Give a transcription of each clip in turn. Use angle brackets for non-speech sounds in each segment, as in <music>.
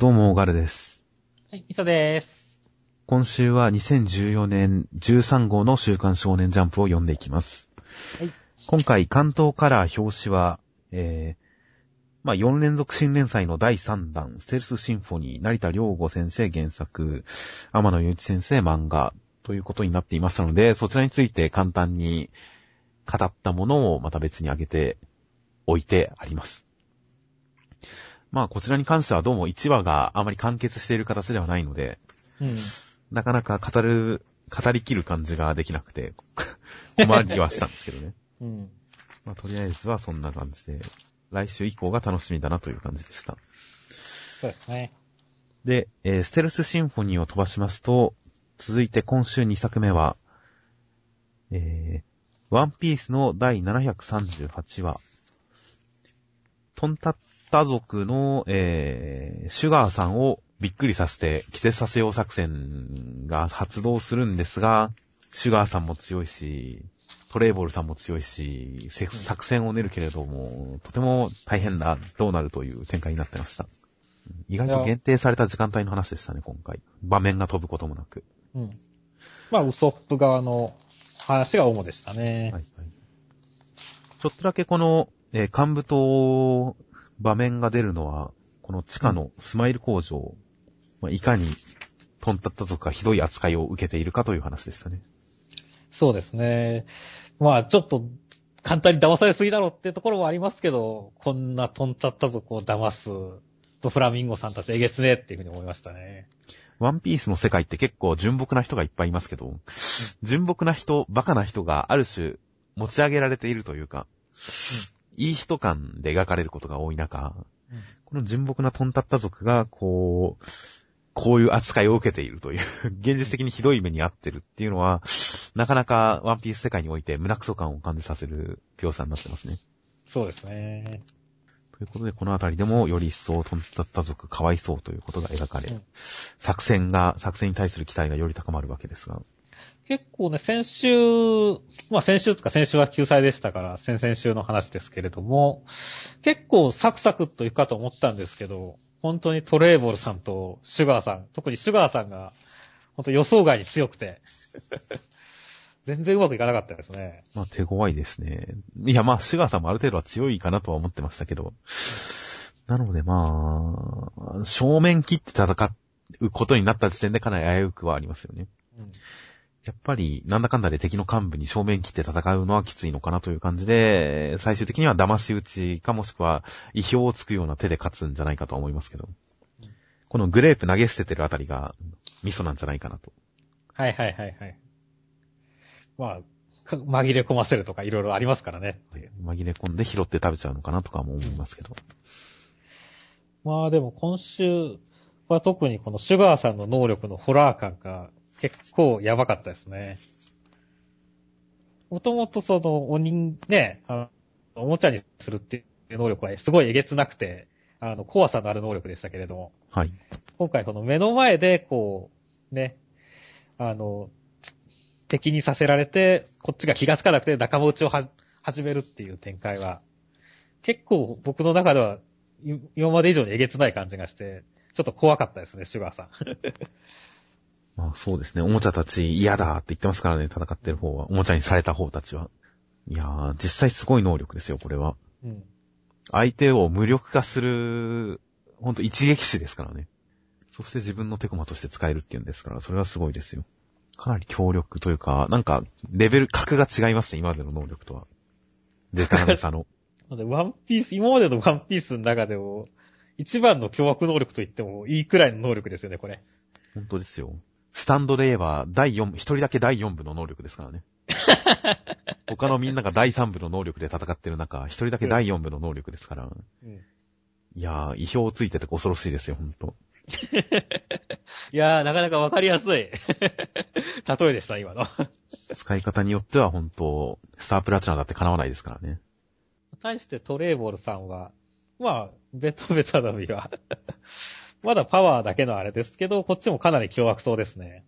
どうも、ガルです。はい、磯です。今週は2014年13号の週刊少年ジャンプを読んでいきます。はい。今回、関東カラー表紙は、えー、まあ、4連続新連載の第3弾、ステルスシンフォニー、成田良吾先生原作、天野祐一先生漫画、ということになっていましたので、そちらについて簡単に語ったものをまた別に挙げておいてあります。まあ、こちらに関してはどうも1話があまり完結している形ではないので、うん。なかなか語る、語りきる感じができなくて、<laughs> 困りはしたんですけどね。うん。まあ、とりあえずはそんな感じで、来週以降が楽しみだなという感じでした。そうですね。で、えーステルスシンフォニーを飛ばしますと、続いて今週2作目は、えー、ワンピースの第738話、トンタッタ族の、えー、シュガーさんをびっくりさせて、気絶させよう作戦が発動するんですが、シュガーさんも強いし、トレーボルさんも強いし、せ作戦を練るけれども、とても大変だ、どうなるという展開になってました。意外と限定された時間帯の話でしたね、今回。場面が飛ぶこともなく。うん。まあ、ウソップ側の話が主でしたね。はいはい。ちょっとだけこの、えー幹部と場面が出るのは、この地下のスマイル工場、まあ、いかにトンタッタ族がひどい扱いを受けているかという話でしたね。そうですね。まあ、ちょっと、簡単に騙されすぎだろうってところもありますけど、こんなトンタッタ族を騙す、とフラミンゴさんたちえげつねえっていうふうに思いましたね。ワンピースの世界って結構純朴な人がいっぱいいますけど、純朴な人、バカな人がある種持ち上げられているというか、いい人感で描かれることが多い中、うんこの純朴なトンタッタ族が、こう、こういう扱いを受けているという、<laughs> 現実的にひどい目に遭ってるっていうのは、なかなかワンピース世界において胸クソ感を感じさせる描写になってますね。そうですね。ということで、このあたりでもより一層トンタッタ族かわいそうということが描かれ、うん作戦が、作戦に対する期待がより高まるわけですが、結構ね、先週、まあ先週とか先週は救済でしたから、先々週の話ですけれども、結構サクサクっといくかと思ったんですけど、本当にトレーボルさんとシュガーさん、特にシュガーさんが、本当予想外に強くて、<laughs> 全然うまくいかなかったですね。まあ手強いですね。いやまあ、シュガーさんもある程度は強いかなとは思ってましたけど、なのでまあ、正面切って戦うことになった時点でかなり危うくはありますよね。うんやっぱり、なんだかんだで敵の幹部に正面切って戦うのはきついのかなという感じで、最終的には騙し討ちかもしくは意表をつくような手で勝つんじゃないかとは思いますけどうん。このグレープ投げ捨ててるあたりがミソなんじゃないかなと。はいはいはいはい。まあ、か紛れ込ませるとかいろいろありますからね。紛れ込んで拾って食べちゃうのかなとかも思いますけど。まあでも今週は特にこのシュガーさんの能力のホラー感が結構やばかったですね。もともとその鬼ね、あのおもちゃにするっていう能力はすごいえげつなくて、あの、怖さのある能力でしたけれども、はい。今回この目の前でこう、ね、あの、敵にさせられて、こっちが気がつかなくて仲間内をは始めるっていう展開は、結構僕の中ではい今まで以上にえげつない感じがして、ちょっと怖かったですね、シュガーさん。<laughs> まあそうですね。おもちゃたち嫌だって言ってますからね、戦ってる方は。おもちゃにされた方たちは。いやー、実際すごい能力ですよ、これは。うん。相手を無力化する、ほんと一撃死ですからね。そして自分のテコマとして使えるっていうんですから、それはすごいですよ。かなり強力というか、なんか、レベル、格が違いますね、今までの能力とは。デタラメさの。なので、ワンピース、今までのワンピースの中でも、一番の凶悪能力と言ってもいいくらいの能力ですよね、これ。本当ですよ。スタンドで言えば、第4、一人だけ第4部の能力ですからね。<laughs> 他のみんなが第3部の能力で戦ってる中、一人だけ第4部の能力ですから。うん。いやー、意表ついてて恐ろしいですよ、ほんと。<laughs> いやー、なかなかわかりやすい。<laughs> 例えでした、今の。使い方によっては本当、スタープラチナだって叶わないですからね。対してトレーボールさんは、まあ、ベトベタの実は、まだパワーだけのあれですけど、こっちもかなり凶悪そうですね。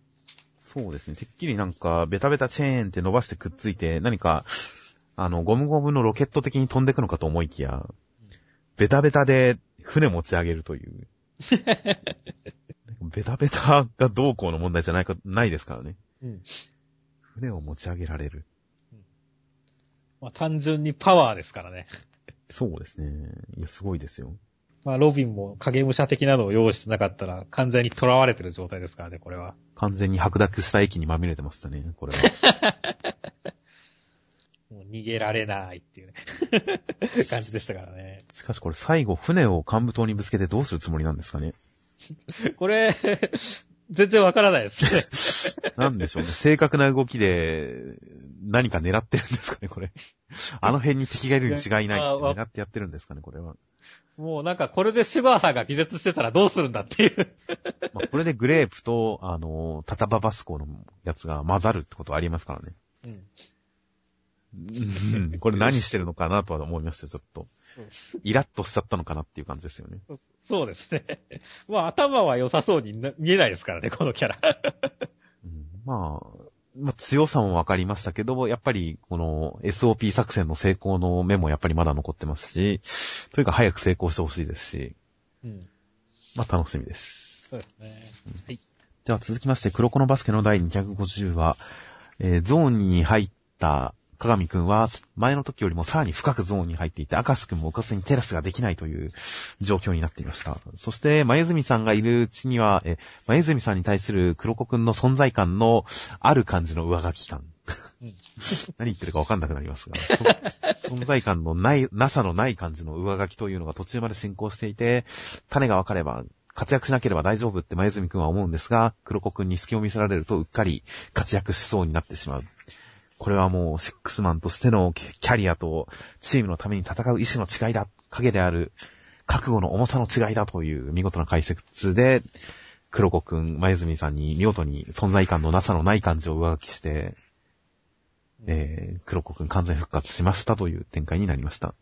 そうですね。てっきりなんか、ベタベタチェーンって伸ばしてくっついて、何か、あの、ゴムゴムのロケット的に飛んでくのかと思いきや、ベタベタで船持ち上げるという、<laughs> ベタベタがどうこうの問題じゃないか、ないですからね。うん。船を持ち上げられる。まあ単純にパワーですからね。そうですね。いや、すごいですよ。まあロビンも影武者的なのを用意してなかったら完全に囚われてる状態ですからね、これは。完全に白濁した液にまみれてましたね、これは。<laughs> もう逃げられないっていうね <laughs> 感じでしたからね。しかしこれ最後、船を幹部島にぶつけてどうするつもりなんですかね？<laughs> これ、全然わからないですね。なんでしょうね。正確な動きで何か狙ってるんですかね、これ。あの辺に敵がいるに違いない狙ってやってるんですかね、これは。もうなんかこれでシュガーさんが気絶してたらどうするんだっていう。まあ、これでグレープと、あの、タタババスコのやつが混ざるってことはありますからね。うんうんこれ何してるのかなとは思いましたよ、ちょっと。イラッとしちゃったのかなっていう感じですよね。そうですね。まあ頭は良さそうにな見えないですからね、このキャラ。うんまあ、まあ、強さもわかりましたけど、やっぱり、この SOP 作戦の成功の目もやっぱりまだ残ってますし、というか早く成功してほしいですし、うん。まあ楽しみです。そうですね。はい。では続きまして、黒子のバスケの第250話、えーゾーンに入った鏡くんは、前の時よりもさらに深くゾーンに入っていて、明石くんもおかずにテラスができないという状況になっていました。そして、前泉さんがいるうちには、えー前泉さんに対する黒子くんの存在感のある感じの上書き感。うん <laughs> 何言ってるかわかんなくなりますが、そ存在感のない、なさのない感じの上書きというのが途中まで進行していて、種が分かれば、活躍しなければ大丈夫って前泉くんは思うんですが、黒子くんに隙を見せられるとうっかり活躍しそうになってしまう。これはもう、シックスマンとしてのキャリアと、チームのために戦う意志の違いだ。影である、覚悟の重さの違いだという見事な解説で、黒子くん、前泉さんに見事に存在感のなさのない感じを上書きして、えー、黒子くん完全復活しましたという展開になりました。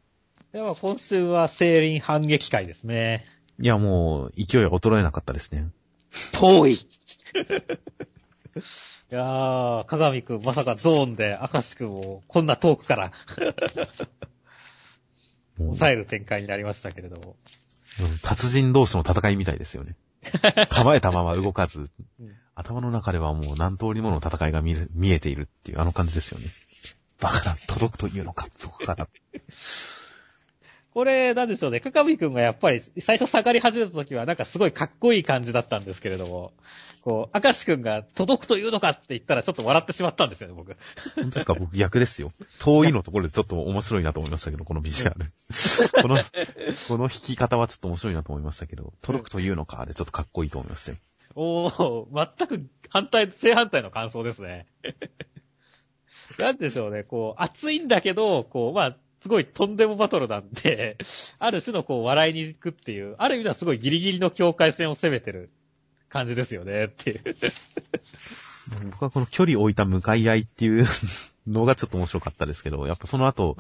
では今週は聖輪反撃会ですね。いや、もう、勢いは衰えなかったですね。遠い <laughs> いやー、鏡くんまさかゾーンで明石くんをこんな遠くから抑える展開になりましたけれども。うん達人同士の戦いみたいですよね。<laughs> 構えたまま動かず、うん頭の中ではもう何通りもの戦いが見えているっていうあの感じですよね。バカだ、届くというのか、そこから。これ、なんでしょうね。鏡くんがやっぱり最初下がり始めた時はなんかすごいかっこいい感じだったんですけれども、こう、明石くんが届くというのかって言ったらちょっと笑ってしまったんですよね、僕。本当ですか？僕逆ですよ。遠いのところでちょっと面白いなと思いましたけど、このビジュアル。<laughs> この、この弾き方はちょっと面白いなと思いましたけど、届くというのかでちょっとかっこいいと思いましたよ。おー、全く反対、正反対の感想ですね。<laughs> なんでしょうね、こう、熱いんだけど、こう、まあ、すごいとんでもバトルなんで、<laughs> ある種のこう、笑いに行くっていう、ある意味ではすごいギリギリの境界線を攻めてる感じですよね、っていう。<laughs> 僕はこの距離を置いた向かい合いっていう <laughs> のがちょっと面白かったですけど、やっぱその後、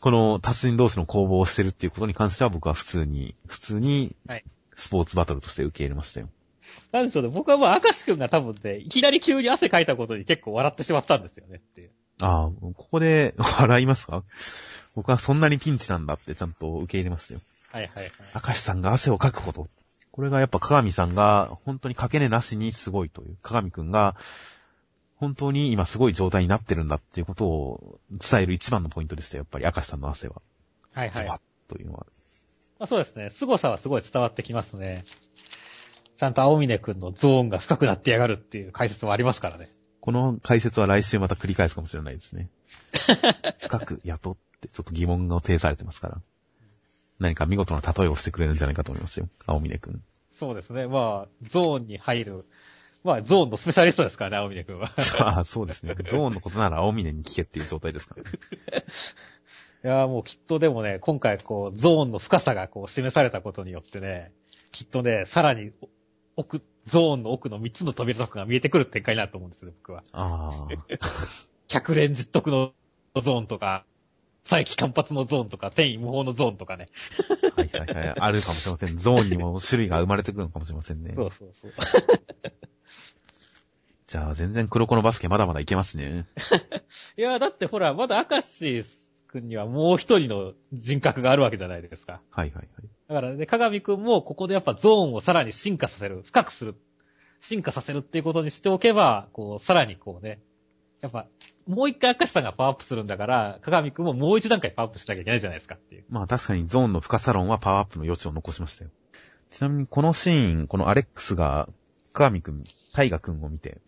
この達人同士の攻防をしてるっていうことに関しては僕は普通に、普通にはい、スポーツバトルとして受け入れましたよ。なんでしょうね、僕はもう明石くんが多分ね、いきなり急に汗かいたことに結構笑ってしまったんですよね、っていう。ああ、ここで笑いますか？僕はそんなにピンチなんだってちゃんと受け入れましたよ。はいはいはい。明石さんが汗をかくこと。これがやっぱ鏡さんが本当にかけねなしにすごいという。鏡くんが本当に今すごい状態になってるんだっていうことを伝える一番のポイントでしたよ。やっぱり明石さんの汗は。はいはい。ズバッというのは。まあ、そうですね。凄さはすごい伝わってきますね。ちゃんと青峰くんのゾーンが深くなってやがるっていう解説もありますからね。この解説は来週また繰り返すかもしれないですね。深く雇ってちょっと疑問が呈されてますから。何か見事な例えをしてくれるんじゃないかと思いますよ。青峰くん。そうですね。まあ、ゾーンに入る。まあ、ゾーンのスペシャリストですからね、青峰くんは。ああ、そうですね。ゾーンのことなら青峰に聞けっていう状態ですからね。<laughs> いやーもうきっとでもね、今回こう、ゾーンの深さがこう示されたことによってね、きっとね、さらに奥、ゾーンの奥の3つの扉とかが見えてくる展開になると思うんですよ、僕は。ああ。<laughs> 百連十徳のゾーンとか、佐伯間髪のゾーンとか、天意無法のゾーンとかね。はいはいはい。あるかもしれません。ゾーンにも種類が生まれてくるのかもしれませんね。そうそうそう。じゃあ全然黒子のバスケまだまだいけますね。<laughs> いや、だってほら、まだ明石くくんにはもう一人の人格があるわけじゃないですか。はいはいはい。だからね、鏡くんもここでやっぱゾーンをさらに進化させる、深くする、進化させるっていうことにしておけば、こう、さらにこうね、やっぱ、もう一回明石さんがパワーアップするんだから、鏡くんももう一段階パワーアップしなきゃいけないじゃないですかっていう。まあ確かにゾーンの深サロンはパワーアップの余地を残しましたよ。ちなみにこのシーン、このアレックスが、鏡くん、タイガくんを見て、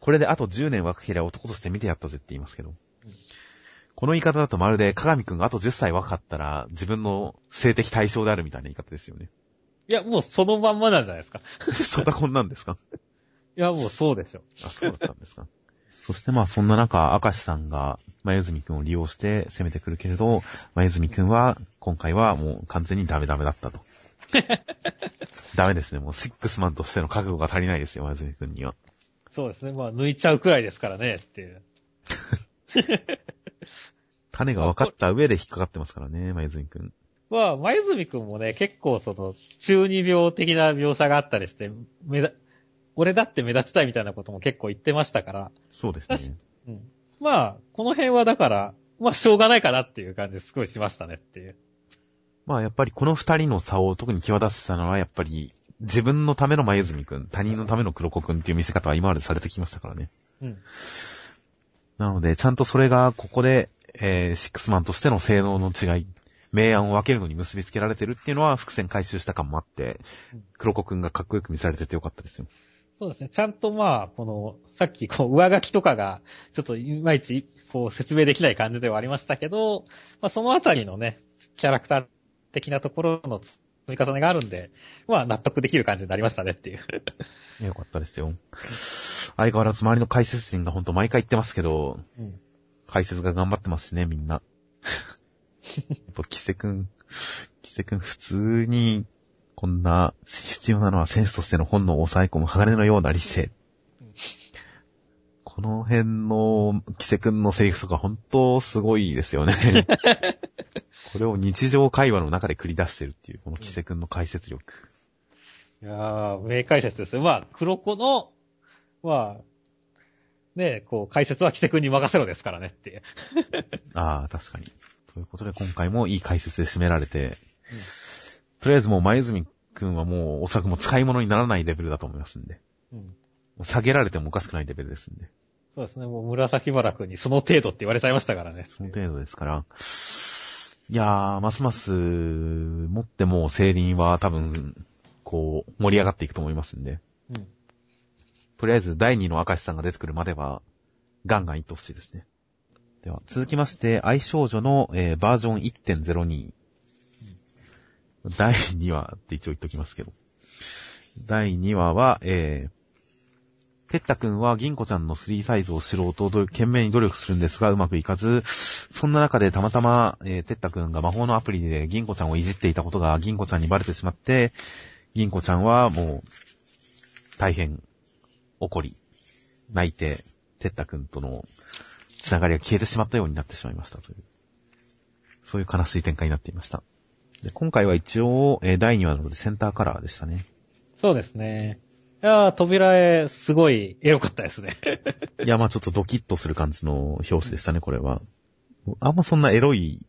これであと10年若ければ男として見てやったぜって言いますけど、この言い方だとまるで鏡くんがあと10歳若かったら自分の性的対象であるみたいな言い方ですよね。いや、もうそのまんまなんじゃないですか。そんなこんなんですか？いや、もうそうでしょ。あ、そうだったんですか？そしてまあそんな中、明石さんが、まゆずみくんを利用して攻めてくるけれど、まゆずみくんは、今回はもう完全にダメダメだったと。<laughs> ダメですね。もうシックスマンとしての覚悟が足りないですよ、まゆずみくんには。そうですね。まあ、抜いちゃうくらいですからね、っていう。<laughs> 種が分かった上で引っかかってますからね、まゆずみくん。まあ、前住くんもね、結構その、中二病的な描写があったりして、俺だって目立ちたいみたいなことも結構言ってましたから、そうですね。うん。まあ、この辺はだから、まあ、しょうがないかなっていう感じすごいしましたねっていう。まあやっぱりこの二人の差を特に際立てたのは、やっぱり自分のためのまゆずみくん、他人のための黒子くんっていう見せ方は今までされてきましたからね。うん。なので、ちゃんとそれがここで、えー、シックスマンとしての性能の違い、明暗を分けるのに結びつけられてるっていうのは伏線回収した感もあってうん、黒子くんがかっこよく見せられててよかったですよ。そうですね。ちゃんとまあ、この、さっきこう、上書きとかが、ちょっといまいち、こう、説明できない感じではありましたけど、まあ、そのあたりのね、キャラクター的なところの積み重ねがあるんで、まあ、納得できる感じになりましたねっていう。<laughs> よかったですよ。相変わらず周りの解説陣がほんと毎回言ってますけど、うん。解説が頑張ってますしね、みんな。やっぱ、キセくん、キセくん普通に、こんな、必要なのは選手としての本能を抑え込む鋼のような理性うん。この辺の、キセくんのセリフとか本当すごいですよね。これを日常会話の中で繰り出してるっていう、このキセくんの解説力。いやー、名解説ですよ。まあ、黒子の、まあ、ねこう、解説はキセ君に任せろですからねっていう。ああ、確かに。ということで今回もいい解説で締められて、とりあえずもう前泉くんはもうおそらくもう使い物にならないレベルだと思いますんで。うん。下げられてもおかしくないレベルですんで。そうですね。もう紫原君にその程度って言われちゃいましたからね。その程度ですから。いやー、ますます、持ってもう聖輪は多分、こう、盛り上がっていくと思いますんで。うん。とりあえず第2の明石さんが出てくるまでは、ガンガンいってほしいですね。では、続きまして、愛少女の、えーバージョン1.02。第2話って一応言っときますけど。第2話は、えー、てったくんは銀子ちゃんの3サイズを知ろうと懸命に努力するんですがうまくいかず、そんな中でたまたま、えー、てったくんが魔法のアプリで銀子ちゃんをいじっていたことが銀子ちゃんにバレてしまって、銀子ちゃんはもう、大変怒り、泣いて、てったくんとのつながりが消えてしまったようになってしまいましたという。そういう悲しい展開になっていました。で今回は一応、えー第2話なのでセンターカラーでしたね。そうですね。いやー、扉絵、すごいエロかったですね。<laughs> いや、まあちょっとドキッとする感じの表紙でしたね、これは。あんまそんなエロい、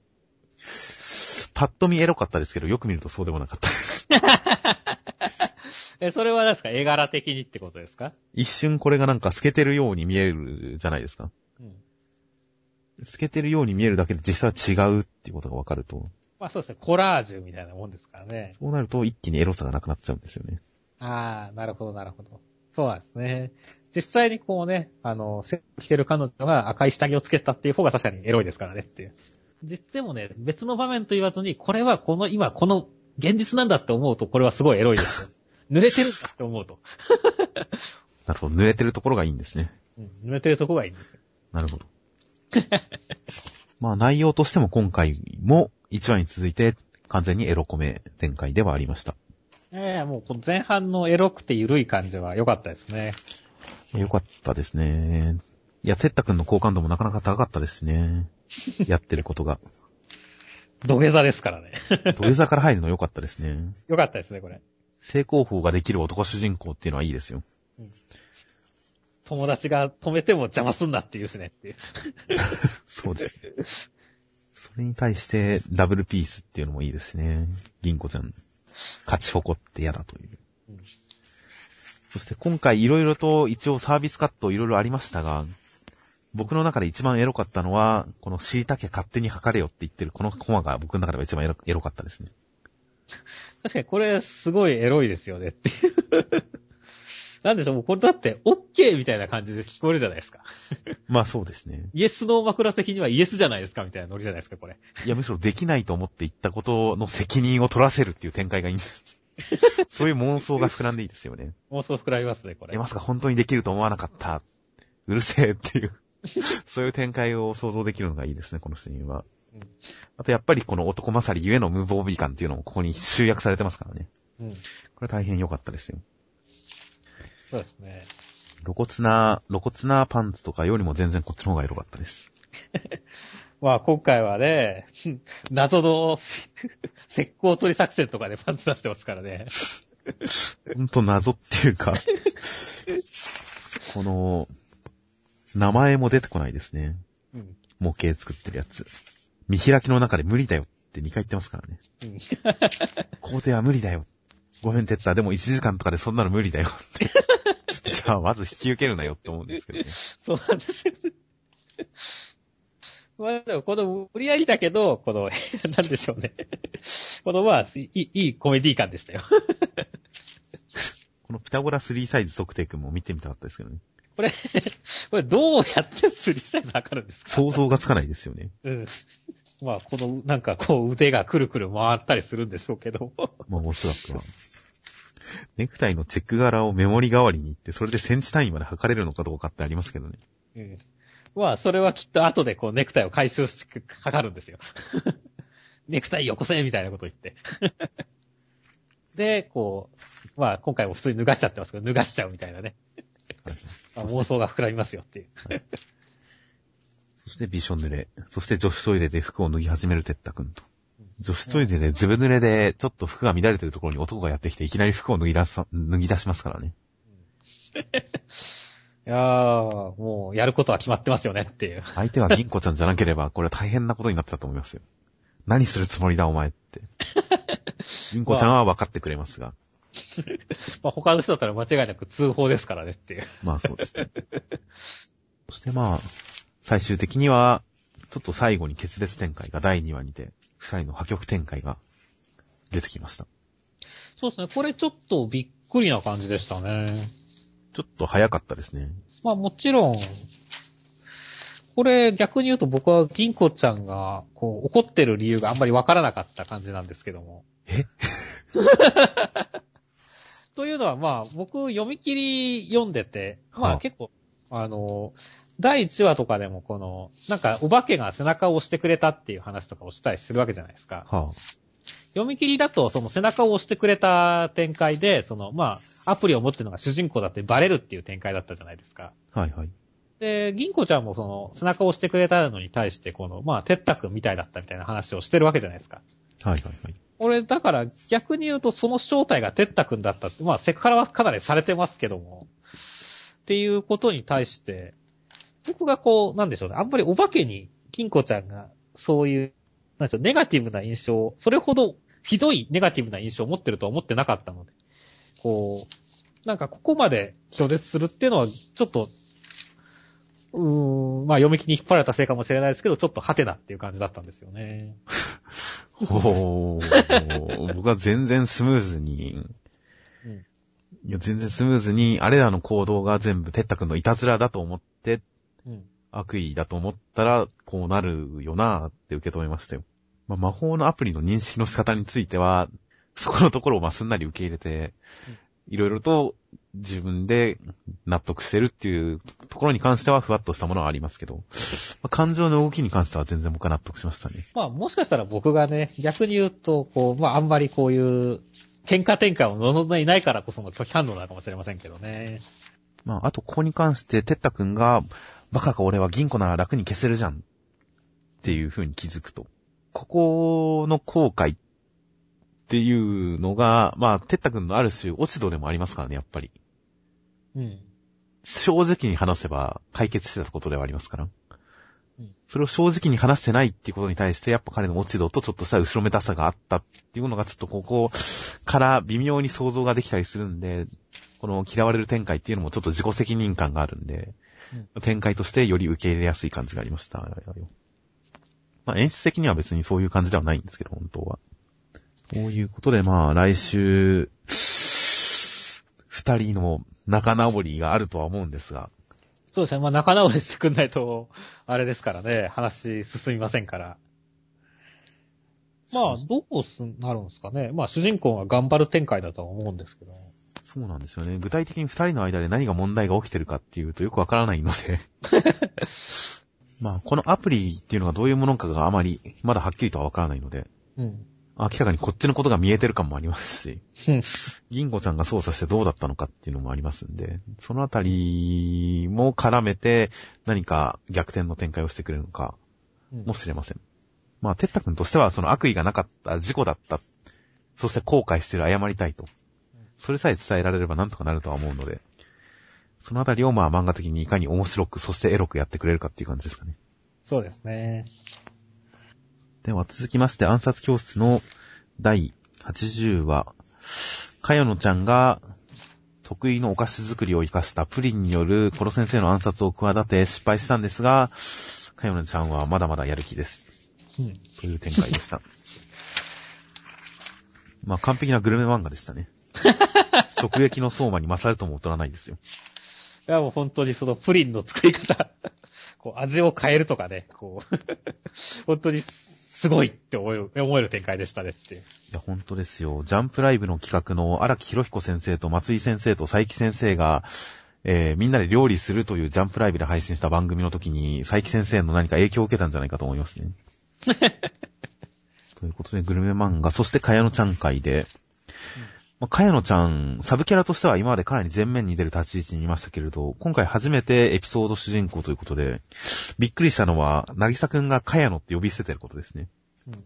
パッと見エロかったですけど、よく見るとそうでもなかったです。<laughs> え、それは何ですか？絵柄的にってことですか？一瞬これがなんか透けてるように見えるじゃないですか。うん。透けてるように見えるだけで実際は違うっていうことがわかると、まあそうですね。コラージュみたいなもんですからね。そうなると一気にエロさがなくなっちゃうんですよね。ああ、なるほど、なるほど。そうなんですね。実際にこうね、あの、セ着てる彼女が赤い下着をつけたっていう方が確かにエロいですからねっていう。実でもね、別の場面と言わずに、これはこの、今この現実なんだって思うと、これはすごいエロいですよ。<laughs> 濡れてるんだって思うと。<laughs> なるほど。濡れてるところがいいんですね。うん、濡れてるとこがいいんですよ。なるほど。<laughs> まあ内容としても今回も1話に続いて完全にエロコメ展開ではありました。ええもうこの前半のエロくて緩い感じは良かったですね。よかったですね。いや、てったくんの好感度もなかなか高かったですしね。やってることが。土下座ですからね。土下座から入るの良かったですね。良かったですね、これ。成功法ができる男主人公っていうのはいいですよ。友達が止めても邪魔すんなって言うしねっていう。<laughs> そうです。それに対して、ダブルピースっていうのもいいですしね。銀子ちゃん、勝ち誇って嫌だという。うんそして今回いろいろと一応サービスカットいろいろありましたが、僕の中で一番エロかったのは、この椎茸勝手に測れよって言ってるこのコマが僕の中では一番エロエロかったですね。確かにこれすごいエロいですよねっていう。なんでしょう、もうこれだって OK みたいな感じで聞こえるじゃないですか。<laughs> まあそうですね。イエスノー枕的にはイエスじゃないですかみたいなノリじゃないですか、これ。いやむしろできないと思って言ったことの責任を取らせるっていう展開がいいんです。<laughs> そういう妄想が膨らんでいいですよね。妄想膨らみますね、これえ、。まさか本当にできると思わなかった。うるせえっていう、<laughs> そういう展開を想像できるのがいいですね、このシーンはうん。あとやっぱりこの男勝りゆえの無防備感っていうのもここに集約されてますからね。うん。これ大変良かったですよ。そうですね。露骨な、露骨なパンツとかよりも全然こっちの方が良かったです。<laughs> まあ今回はね、<laughs> 謎の <laughs> 石膏取り作戦とかでパンツ出してますからね。ほんと謎っていうか、この、名前も出てこないですね。うん。模型作ってるやつ。見開きの中で無理だよって2回言ってますからね。うん。工程は無理だよ。ごめん、テッター。でも1時間とかでそんなの無理だよって。<laughs> じゃあ、まず引き受けるなよって思うんですけどね。そうなんですよ。<laughs> まあでもこの無理やりだけど、この、<laughs> なんでしょうね。このまあ、いい、いいコメディ感でしたよ。このピタゴラ3サイズ測定君も見てみたかったですけどね。これ、これどうやってスリーサイズ測るんですか？想像がつかないですよね。うん。まあ、この、なんかこう腕がくるくる回ったりするんでしょうけど。まあ、おそらくは。<laughs> ネクタイのチェック柄をメモリ代わりに言って、それでセンチ単位まで測れるのかどうかってありますけどね。うん。まあ、それはきっと後でこうネクタイを回収して測るんですよ。<laughs> ネクタイよこせみたいなこと言って。<laughs> で、こう、まあ、今回も普通に脱がしちゃってますけど、脱がしちゃうみたいなね。まあ妄想が膨らみますよっていう。そしてびしょ濡れ。そして女子トイレで服を脱ぎ始めるテッタ君と。女子トイレでズブ濡れで、ちょっと服が乱れてるところに男がやってきて、いきなり服を脱ぎ出す、脱ぎ出しますからね。<laughs> いやー、もう、やることは決まってますよねっていう。相手は銀子ちゃんじゃなければ、これは大変なことになってたと思いますよ。何するつもりだ、お前って。<laughs> 銀子ちゃんは分かってくれますが。<laughs> まあ、他の人だったら間違いなく通報ですからねっていう。まあそうですね。そしてまあ、最終的には、ちょっと最後に決別展開が第2話にて、二人の破局展開が出てきました。そうですね。これちょっとびっくりな感じでしたね。ちょっと早かったですね。まあもちろん、これ逆に言うと僕は銀子ちゃんが、こう、怒ってる理由があんまりわからなかった感じなんですけども。え？<laughs> というのはまあ僕読み切り読んでて、まはああ結構、あの、第1話とかでもこの、なんかお化けが背中を押してくれたっていう話とかをしたりするわけじゃないですか。は読み切りだと、その背中を押してくれた展開で、その、まあ、アプリを持ってるのが主人公だってバレるっていう展開だったじゃないですか。あ、はいはい。で、銀子ちゃんもその、背中を押してくれたのに対して、この、まあ、てったくんみたいだったみたいな話をしてるわけじゃないですか。はいはいはい。俺、だから逆に言うと、その正体がてったくんだったって、まあ、セクハラはかなりされてますけども、っていうことに対して、僕がこう、なんでしょうね、あんまりお化けに、金子ちゃんが、そういう、なんでしょう、ネガティブな印象、それほどひどいネガティブな印象を持ってるとは思ってなかったので、こう、なんかここまで拒絶するっていうのは、ちょっと、うーん、まあ読み切りに引っ張られたせいかもしれないですけど、ちょっとハテナっていう感じだったんですよね。ほー、僕は全然スムーズに、うんいや、全然スムーズに、あれらの行動が全部、てったくんのいたずらだと思って、うん。悪意だと思ったら、こうなるよなーって受け止めましたよ。まあ、魔法のアプリの認識の仕方については、そこのところをまあすんなり受け入れて、いろいろと自分で納得してるっていうところに関してはふわっとしたものはありますけど、まあ、感情の動きに関しては全然僕は納得しましたね。まあもしかしたら僕がね、逆に言うと、こう、まああんまりこういう、喧嘩展開を望んでいないからこその拒否反応なのかもしれませんけどね。まあ、あとここに関して、てったくんが、バカか俺は銀行なら楽に消せるじゃん。っていう風に気づくと。ここの後悔っていうのが、まあ、てったくんのある種落ち度でもありますからね、やっぱり。うん。正直に話せば解決してたことではありますから。うんそれを正直に話してないっていうことに対して、やっぱ彼の落ち度とちょっとした後ろめたさがあったっていうのがちょっとここから微妙に想像ができたりするんで、この嫌われる展開っていうのもちょっと自己責任感があるんで、展開としてより受け入れやすい感じがありました。まあ演出的には別にそういう感じではないんですけど、本当は。ということで、まあ来週、二人の仲直りがあるとは思うんですが、そうですね。まあ仲直りしてくんないと、あれですからね、話進みませんから。まあ、どうすなるんですかね。まあ主人公が頑張る展開だとは思うんですけど。そうなんですよね。具体的に二人の間で何が問題が起きてるかっていうとよくわからないので。<laughs> まあ、このアプリっていうのがどういうものかがあまり、まだはっきりとはわからないので、うん。明らかにこっちのことが見えてる感もありますし、うん銀子ちゃんが操作してどうだったのかっていうのもありますんで、そのあたりも絡めて何か逆転の展開をしてくれるのかもしれません。まあ、てったくんとしてはその悪意がなかった、事故だった、そして後悔してる、謝りたいと。それさえ伝えられればなんとかなるとは思うので、そのあたりをまあ漫画的にいかに面白く、そしてエロくやってくれるかっていう感じですかね。そうですね。では続きまして暗殺教室の第80話、かよのちゃんが得意のお菓子作りを活かしたプリンによるコロ先生の暗殺を企て失敗したんですが、かよのちゃんはまだまだやる気です。うん。という展開でした。まあ完璧なグルメ漫画でしたね。<laughs> 食撃の相馬に勝るとも劣らないですよ。いやもう本当にそのプリンの作り方、<laughs> こう味を変えるとかね、こう、<laughs> 本当にすごいって思える、思える展開でしたねっていう。いや、本当ですよ。ジャンプライブの企画の荒木博彦先生と松井先生と佐伯先生が、えー、みんなで料理するというジャンプライブで配信した番組の時に、佐伯先生の何か影響を受けたんじゃないかと思いますね。<laughs> ということで、グルメ漫画、そしてかやのちゃん会で、まあ、かやのちゃん、サブキャラとしては今までかなり前面に出る立ち位置にいましたけれど、今回初めてエピソード主人公ということで、びっくりしたのは、なぎさくんがかやのって呼び捨ててることですね。うん。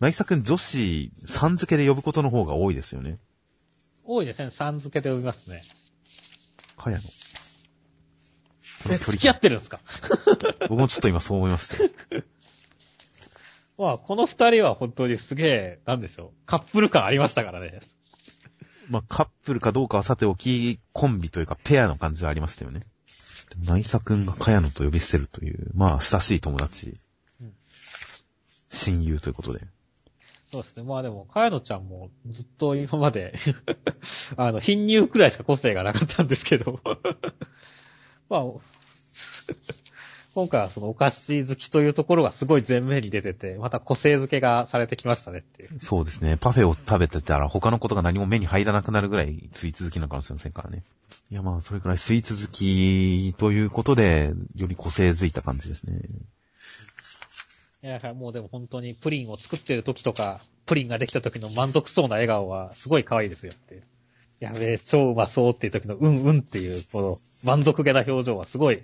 なぎさくん女子、さん付けで呼ぶことの方が多いですよね。多いですね。さん付けで呼びますね。かやの。こえ、付き合ってるんですか？<laughs> 僕もちょっと今そう思いましたよ。<laughs> まあ、この二人は本当にすげえ、なんでしょう。カップル感ありましたからね。まあ、カップルかどうかはさておき、コンビというかペアの感じはありましたよね。でも、なぎさくんがかやのと呼び捨てるという、まあ、親しい友達、うん親友ということで。そうですね。まあでも、かやのちゃんもずっと今まで、<laughs> あの、貧乳くらいしか個性がなかったんですけど、<laughs> まあ、今回はそのお菓子好きというところがすごい前面に出てて、また個性付けがされてきましたねっていう。そうですね。パフェを食べてたら他のことが何も目に入らなくなるぐらいスイーツ好きなのかもしれませんからね。いやまあ、それくらいスイーツ好きということで、より個性づいた感じですね。いや、もうでも本当にプリンを作ってる時とか、プリンができた時の満足そうな笑顔はすごい可愛いですよって。やべえ、超うまそうっていう時のうんうんっていう、この満足げな表情はすごい、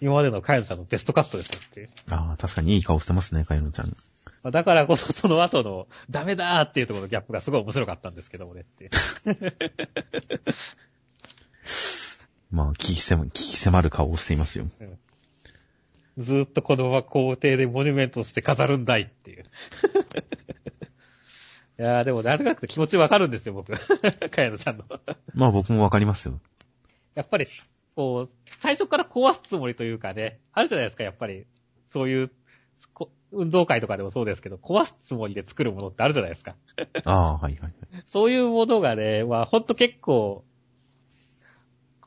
今までのカヤノちゃんのベストカットですよっていう。ああ、確かにいい顔してますね、かやのちゃん。まあだからこそその後のダメだーっていうところのギャップがすごい面白かったんですけどもねって。<laughs> まあ、聞き迫聞き迫る顔をしていますよ。ずーっとこのまま皇帝でモニュメントして飾るんだいっていう。<laughs> いやーでもなんとなく気持ちわかるんですよ、僕。<laughs> カヤノちゃんの。まあ僕もわかりますよ。やっぱり、こう、最初から壊すつもりというかね、あるじゃないですか、やっぱり。そういう、こ運動会とかでもそうですけど、壊すつもりで作るものってあるじゃないですか。ああ、はいはいはい。そういうものがね、まあほんと結構、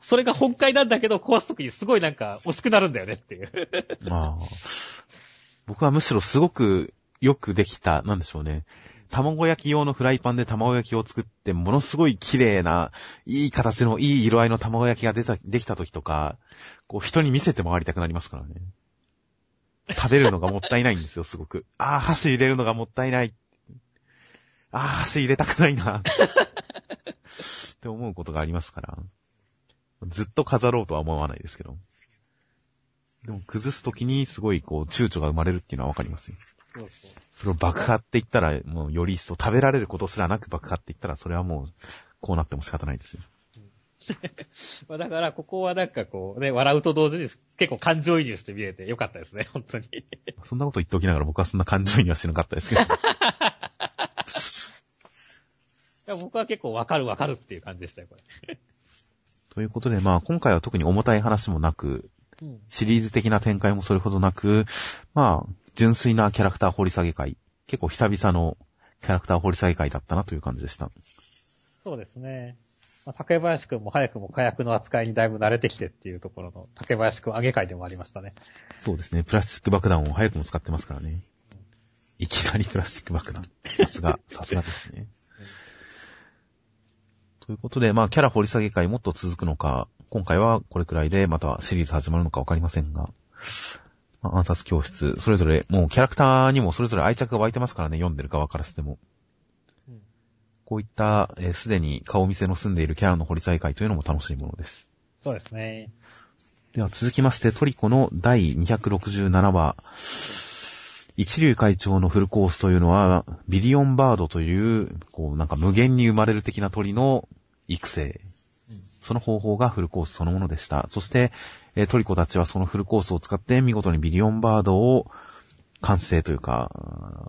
それが本会なんだけど、壊すときにすごいなんか惜しくなるんだよねっていう。ああ。僕はむしろすごくよくできた、なんでしょうね。卵焼き用のフライパンで卵焼きを作って、ものすごい綺麗な、いい形のいい色合いの卵焼きが出た、できた時とか、こう人に見せて回りたくなりますからね。食べるのがもったいないんですよ、すごく。ああ、箸入れるのがもったいない。ああ、箸入れたくないな。って思うことがありますから。ずっと飾ろうとは思わないですけど。でも崩すときにすごいこう躊躇が生まれるっていうのはわかりますよ。そうそう。それを爆破って言ったら、もうより一層食べられることすらなく爆破って言ったら、それはもう、こうなっても仕方ないですよ。<laughs> まあだから、ここはなんかこう、ね、笑うと同時に結構感情移入して見れてよかったですね、本当に。そんなこと言っておきながら僕はそんな感情にはしなかったですけど。僕は結構わかるわかるっていう感じでしたよ、これ。ということで、まあ今回は特に重たい話もなく、うん。シリーズ的な展開もそれほどなく、まあ、純粋なキャラクター掘り下げ会。結構久々のキャラクター掘り下げ会だったなという感じでした。そうですね。まあ、竹林くんも早くも火薬の扱いにだいぶ慣れてきてっていうところの竹林くん上げ会でもありましたね。そうですね。プラスチック爆弾を早くも使ってますからね。いきなりプラスチック爆弾。さすが、<laughs> さすがですね。ということで、まあ、キャラ掘り下げ会もっと続くのか、今回はこれくらいでまたシリーズ始まるのかわかりませんが、まあ、暗殺教室、それぞれ、もうキャラクターにもそれぞれ愛着が湧いてますからね、読んでる側からしても。うんこういった、えーすでに顔見せの住んでいるキャラの掘り下げ会というのも楽しいものです。そうですね。では続きまして、トリコの第267話。一流会長のフルコースというのは、ビリオンバードという、こう、なんか無限に生まれる的な鳥の育成。その方法がフルコースそのものでした。そして、えートリコたちはそのフルコースを使って見事にビリオンバードを完成というか、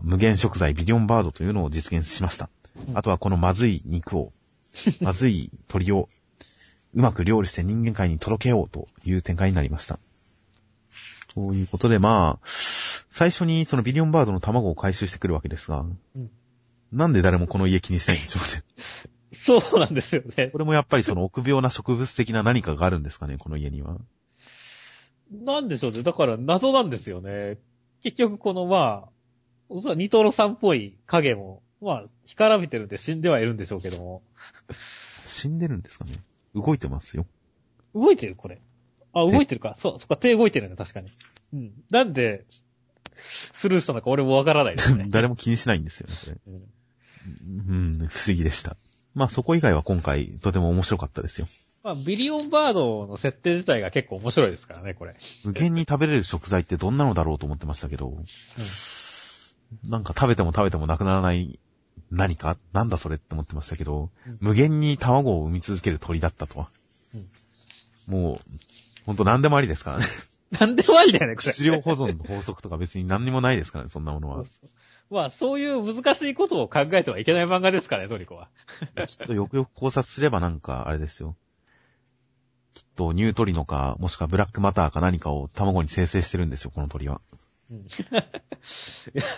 無限食材ビリオンバードというのを実現しました。うんあとはこのまずい肉を、<laughs> まずい鳥をうまく料理して人間界に届けようという展開になりました。ということで、まあ、最初にそのビリオンバードの卵を回収してくるわけですが、うんなんで誰もこの家気にしないんでしょうね。そうなんですよねこ。れもやっぱりその臆病な植物的な何かがあるんですかね、この家には。なんでしょうね。だから謎なんですよね。結局このまあ、おそらくニトロさんっぽい影も、まあ、干からびてるんで死んではいるんでしょうけども。死んでるんですかね。動いてますよ。動いてるこれ。あ、動いてるか。そう、そっか、手動いてるね、確かに。うん。なんで、スルーしたのか俺もわからないですね。<laughs> 誰も気にしないんですよね、これ。うんうん、不思議でした。まあそこ以外は今回とても面白かったですよ。まあ、ビリオンバードの設定自体が結構面白いですからね、これ。無限に食べれる食材ってどんなのだろうと思ってましたけど、なんか食べても食べてもなくならない何か？なんだそれって思ってましたけど、うん無限に卵を産み続ける鳥だったとは。もう、ほんと何でもありですからね。なんでもありだよね、これ。<laughs> 質量保存の法則とか別に何にもないですからね、そんなものは。まあ、そういう難しいことを考えてはいけない漫画ですからね、トリコは。きっとよくよく考察すればなんか、あれですよ。きっとニュートリノか、もしくはブラックマターか何かを卵に生成してるんですよ、この鳥は。うんい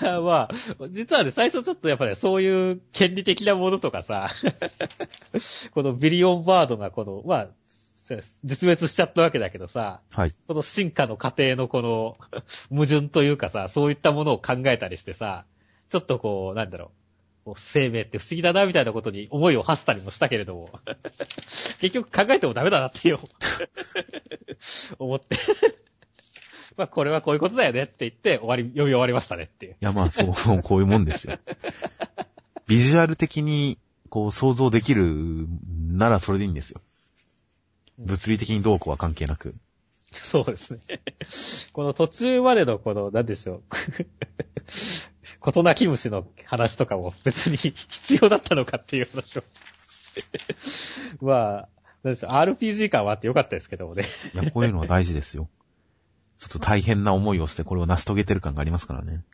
や、まあ、実はね、最初ちょっとやっぱり、そういう権利的なものとかさ、<laughs> このビリオンバードがこの、まあ、絶滅しちゃったわけだけどさ、はい。この進化の過程のこの矛盾というかさ、そういったものを考えたりしてさ、ちょっとこう、なんだろう、生命って不思議だなみたいなことに思いを馳せたりもしたけれども、<laughs> 結局考えてもダメだなっていう、<laughs> 思って。<laughs> まあこれはこういうことだよねって言って終わり、読み終わりましたねっていう。いや、まあ、そう、こういうもんですよ。ビジュアル的に、こう、想像できるならそれでいいんですよ。物理的にどうこうは関係なく。<laughs> そうですね。この途中までのこの、なんでしょう。<laughs> ことなき虫の話とかも別に <laughs> 必要だったのかっていう話を。まあ、なんでしょう、RPG 感はあってよかったですけどもね。いや、こういうのは大事ですよ。ちょっと大変な思いをしてこれを成し遂げてる感がありますからね。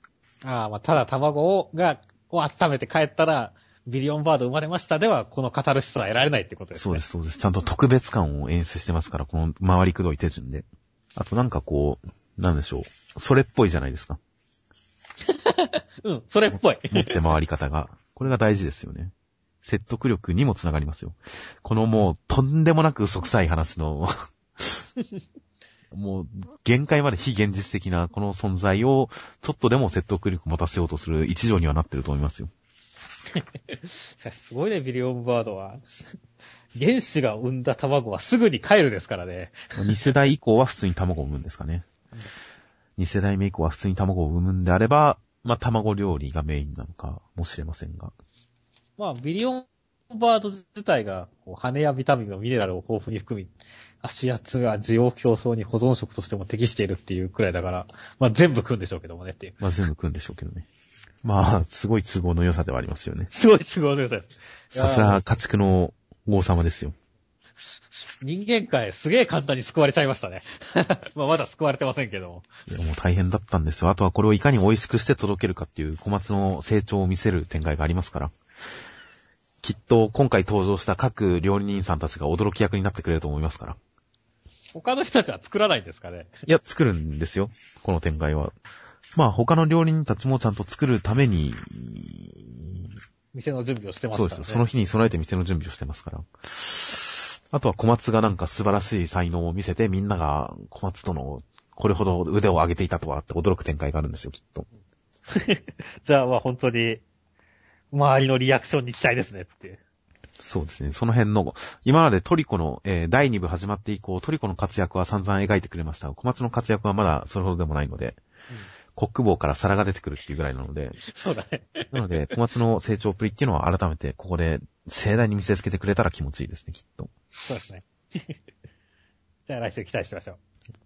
ああ、まあ、ただ卵を、が、を温めて帰ったら、ビリオンバード生まれましたでは、このカタルシスは得られないってことですね。そうです、そうです。ちゃんと特別感を演出してますから、この回りくどい手順で。あとなんかこう、なんでしょう。それっぽいじゃないですか。<laughs> うん、それっぽい。持って回り方が。これが大事ですよね。説得力にもつながりますよ。このもう、とんでもなく嘘くさい話の、<laughs> もう、限界まで非現実的なこの存在を、ちょっとでも説得力持たせようとする一条にはなってると思いますよ。<laughs> すごいね、ビリオンバードは。原子が産んだ卵はすぐに帰るですからね。<laughs> 2世代以降は普通に卵を産むんですかね。2世代目以降は普通に卵を産むんであれば、まあ、卵料理がメインなのかもしれませんが。まあ、ビリオンバード自体が、羽やビタミンのミネラルを豊富に含み、足圧が需要競争に保存食としても適しているっていうくらいだから、まあ全部食うんでしょうけどもねっていう。まあ、全部食うんでしょうけどね。まあ、すごい都合の良さではありますよね。すごい都合の良さです。さすが家畜の王様ですよ。人間界すげえ簡単に救われちゃいましたね。<laughs> まあまだ救われてませんけども。いや、もう大変だったんですよ。あとはこれをいかに美味しくして届けるかっていう小松の成長を見せる展開がありますから。きっと今回登場した各料理人さんたちが驚き役になってくれると思いますから。他の人たちは作らないんですかね？いや、作るんですよ。この展開は。まあ他の料理人たちもちゃんと作るために、店の準備をしてますからね。そうですよ。その日に備えて店の準備をしてますから。あとは小松がなんか素晴らしい才能を見せて、みんなが小松とのこれほど腕を上げていたとはって驚く展開があるんですよ、きっと。<laughs> じゃあまあ本当に、周りのリアクションに期待ですねって。そうですね。その辺の、今までトリコの、えー第2部始まって以降、トリコの活躍は散々描いてくれましたが、小松の活躍はまだそれほどでもないので、コック棒から皿が出てくるっていうぐらいなので、そうだね。なので、小松の成長っぷりっていうのは改めてここで盛大に見せつけてくれたら気持ちいいですね、きっと。そうですね。<laughs> じゃあ来週期待しましょう。